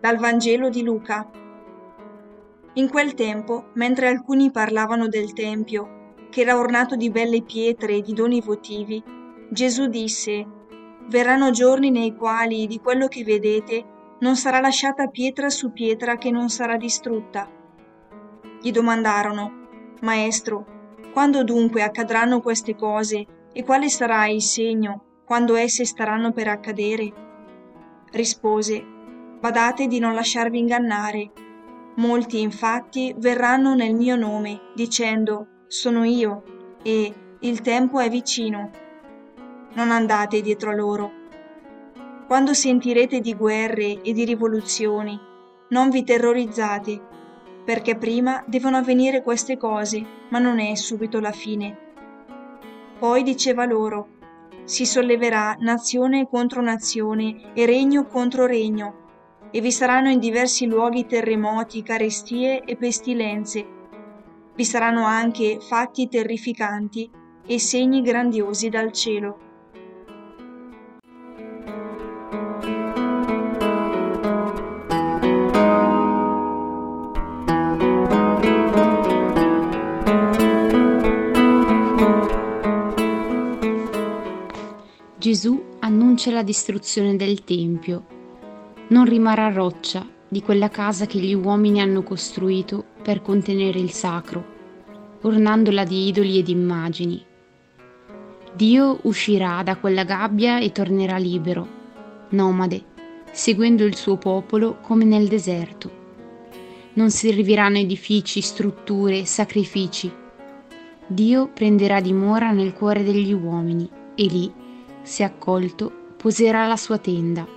Dal Vangelo di Luca. In quel tempo, mentre alcuni parlavano del Tempio, che era ornato di belle pietre e di doni votivi, Gesù disse, Verranno giorni nei quali di quello che vedete non sarà lasciata pietra su pietra che non sarà distrutta. Gli domandarono, Maestro, quando dunque accadranno queste cose e quale sarà il segno quando esse staranno per accadere? Rispose, Badate di non lasciarvi ingannare. Molti infatti verranno nel mio nome, dicendo, sono io, e il tempo è vicino. Non andate dietro a loro. Quando sentirete di guerre e di rivoluzioni, non vi terrorizzate, perché prima devono avvenire queste cose, ma non è subito la fine. Poi diceva loro, si solleverà nazione contro nazione e regno contro regno e vi saranno in diversi luoghi terremoti, carestie e pestilenze. Vi saranno anche fatti terrificanti e segni grandiosi dal cielo. Gesù annuncia la distruzione del Tempio non rimarrà roccia di quella casa che gli uomini hanno costruito per contenere il sacro, ornandola di idoli ed immagini. Dio uscirà da quella gabbia e tornerà libero, nomade, seguendo il suo popolo come nel deserto. Non serviranno edifici, strutture, sacrifici. Dio prenderà dimora nel cuore degli uomini e lì, se accolto, poserà la sua tenda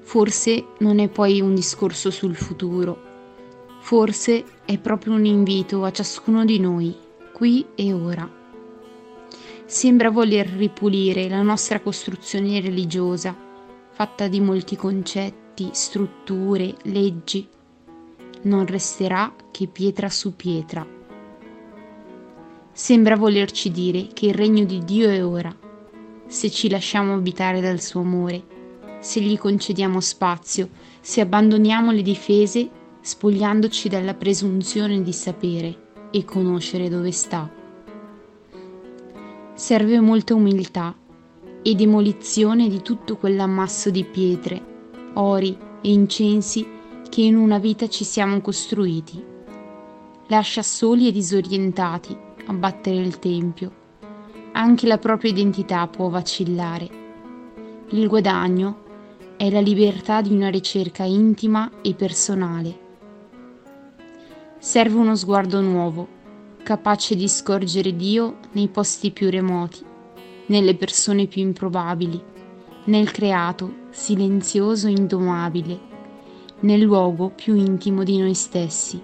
Forse non è poi un discorso sul futuro, forse è proprio un invito a ciascuno di noi, qui e ora. Sembra voler ripulire la nostra costruzione religiosa, fatta di molti concetti, strutture, leggi. Non resterà che pietra su pietra. Sembra volerci dire che il regno di Dio è ora, se ci lasciamo abitare dal suo amore se gli concediamo spazio, se abbandoniamo le difese spogliandoci dalla presunzione di sapere e conoscere dove sta. Serve molta umiltà e demolizione di tutto quell'ammasso di pietre, ori e incensi che in una vita ci siamo costruiti. Lascia soli e disorientati abbattere il Tempio. Anche la propria identità può vacillare. Il guadagno è la libertà di una ricerca intima e personale. Serve uno sguardo nuovo, capace di scorgere Dio nei posti più remoti, nelle persone più improbabili, nel creato silenzioso e indomabile, nel luogo più intimo di noi stessi.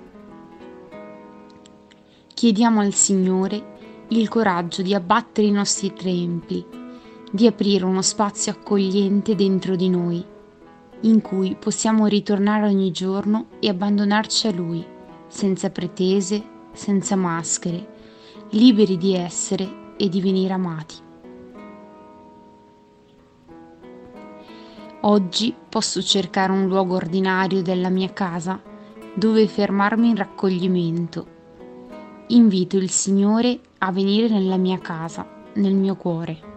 Chiediamo al Signore il coraggio di abbattere i nostri templi di aprire uno spazio accogliente dentro di noi, in cui possiamo ritornare ogni giorno e abbandonarci a Lui, senza pretese, senza maschere, liberi di essere e di venire amati. Oggi posso cercare un luogo ordinario della mia casa dove fermarmi in raccoglimento. Invito il Signore a venire nella mia casa, nel mio cuore.